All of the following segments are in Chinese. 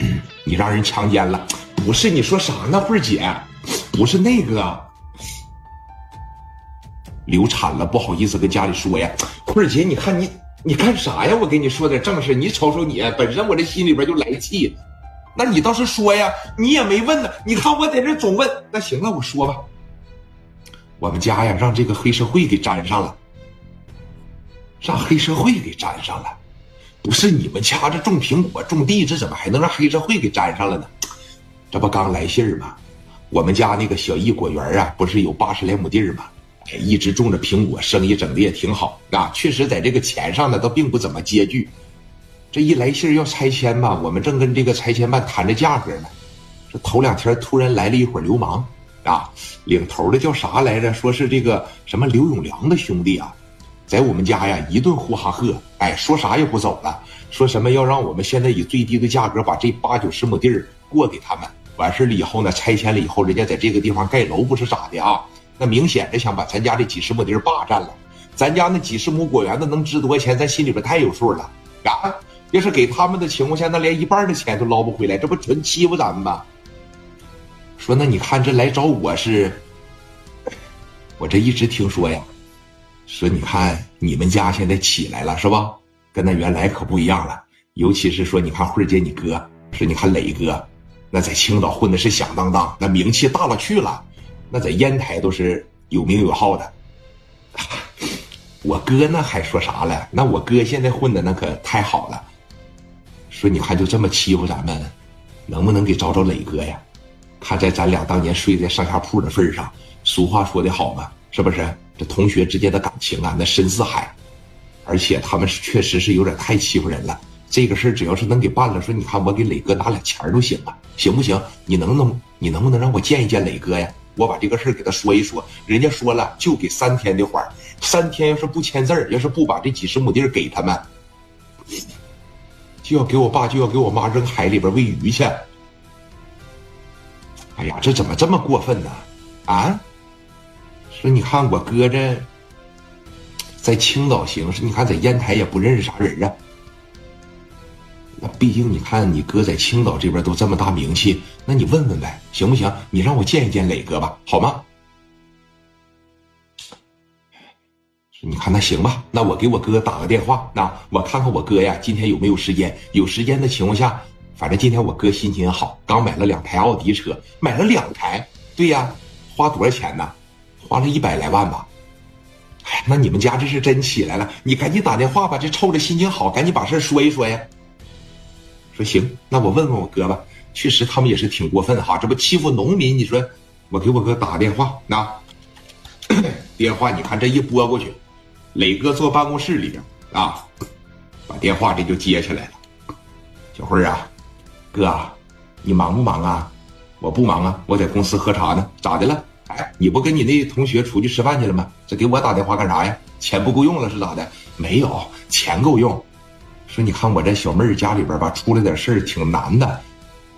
你让人强奸了？不是，你说啥呢，慧姐？不是那个流产了，不好意思跟家里说呀。慧姐，你看你你干啥呀？我跟你说点正事，你瞅瞅你，本身我这心里边就来气。那你倒是说呀，你也没问呢。你看我在这总问，那行了，我说吧。我们家呀，让这个黑社会给粘上了，让黑社会给粘上了。不是你们家这种苹果、种地，这怎么还能让黑社会给粘上了呢？这不刚来信儿吗？我们家那个小艺果园啊，不是有八十来亩地儿吗？哎，一直种着苹果，生意整的也挺好啊。确实在这个钱上呢，倒并不怎么拮据。这一来信要拆迁吧，我们正跟这个拆迁办谈着价格呢。这头两天突然来了一伙流氓，啊，领头的叫啥来着？说是这个什么刘永良的兄弟啊，在我们家呀一顿呼哈喝，哎，说啥也不走了，说什么要让我们现在以最低的价格把这八九十亩地儿过给他们。完事了以后呢，拆迁了以后，人家在这个地方盖楼不是咋的啊？那明显的想把咱家这几十亩地儿霸占了。咱家那几十亩果园子能值多少钱？咱心里边太有数了啊！要是给他们的情况下，那连一半的钱都捞不回来，这不纯欺负咱们吗？说那你看这来找我是，我这一直听说呀，说你看你们家现在起来了是吧？跟那原来可不一样了，尤其是说你看慧姐你哥，说你看磊哥，那在青岛混的是响当当，那名气大了去了，那在烟台都是有名有号的。我哥那还说啥了？那我哥现在混的那可太好了。说你看就这么欺负咱们，能不能给找找磊哥呀？看在咱俩当年睡在上下铺的份上，俗话说的好嘛，是不是？这同学之间的感情啊，那深似海，而且他们是确实是有点太欺负人了。这个事儿只要是能给办了，说你看我给磊哥拿俩钱都行啊，行不行？你能不能你能不能让我见一见磊哥呀？我把这个事儿给他说一说，人家说了就给三天的缓三天要是不签字儿，要是不把这几十亩地给他们。就要给我爸，就要给我妈扔海里边喂鱼去。哎呀，这怎么这么过分呢？啊？说你看我哥这在青岛行，是你看在烟台也不认识啥人啊。那毕竟你看你哥在青岛这边都这么大名气，那你问问呗，行不行？你让我见一见磊哥吧，好吗？你看那行吧，那我给我哥打个电话，那我看看我哥呀，今天有没有时间？有时间的情况下，反正今天我哥心情好，刚买了两台奥迪车，买了两台。对呀，花多少钱呢？花了一百来万吧。哎，那你们家这是真起来了，你赶紧打电话吧，这凑着心情好，赶紧把事说一说呀。说行，那我问问我哥吧。确实他们也是挺过分哈，这不欺负农民？你说我给我哥打个电话，那 电话你看这一拨过去。磊哥坐办公室里边啊，把电话这就接起来了。小慧啊，哥，你忙不忙啊？我不忙啊，我在公司喝茶呢。咋的了？哎，你不跟你那同学出去吃饭去了吗？这给我打电话干啥呀？钱不够用了是咋的？没有，钱够用。说你看我这小妹儿家里边吧，出了点事儿，挺难的。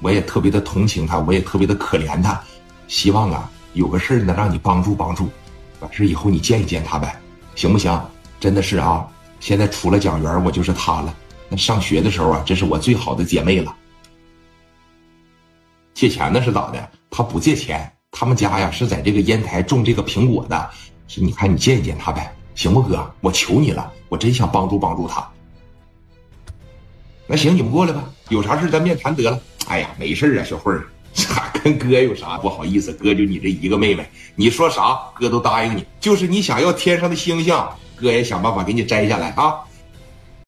我也特别的同情她，我也特别的可怜她。希望啊，有个事儿能让你帮助帮助。完事以后你见一见她呗。行不行？真的是啊！现在除了蒋媛，我就是她了。那上学的时候啊，这是我最好的姐妹了。借钱那是咋的？她不借钱，他们家呀是在这个烟台种这个苹果的。是，你看你见一见他呗，行不哥？我求你了，我真想帮助帮助他。那行，你们过来吧，有啥事咱面谈得了。哎呀，没事啊，小慧儿。咋 跟哥有啥不好意思？哥就你这一个妹妹，你说啥哥都答应你。就是你想要天上的星星，哥也想办法给你摘下来啊。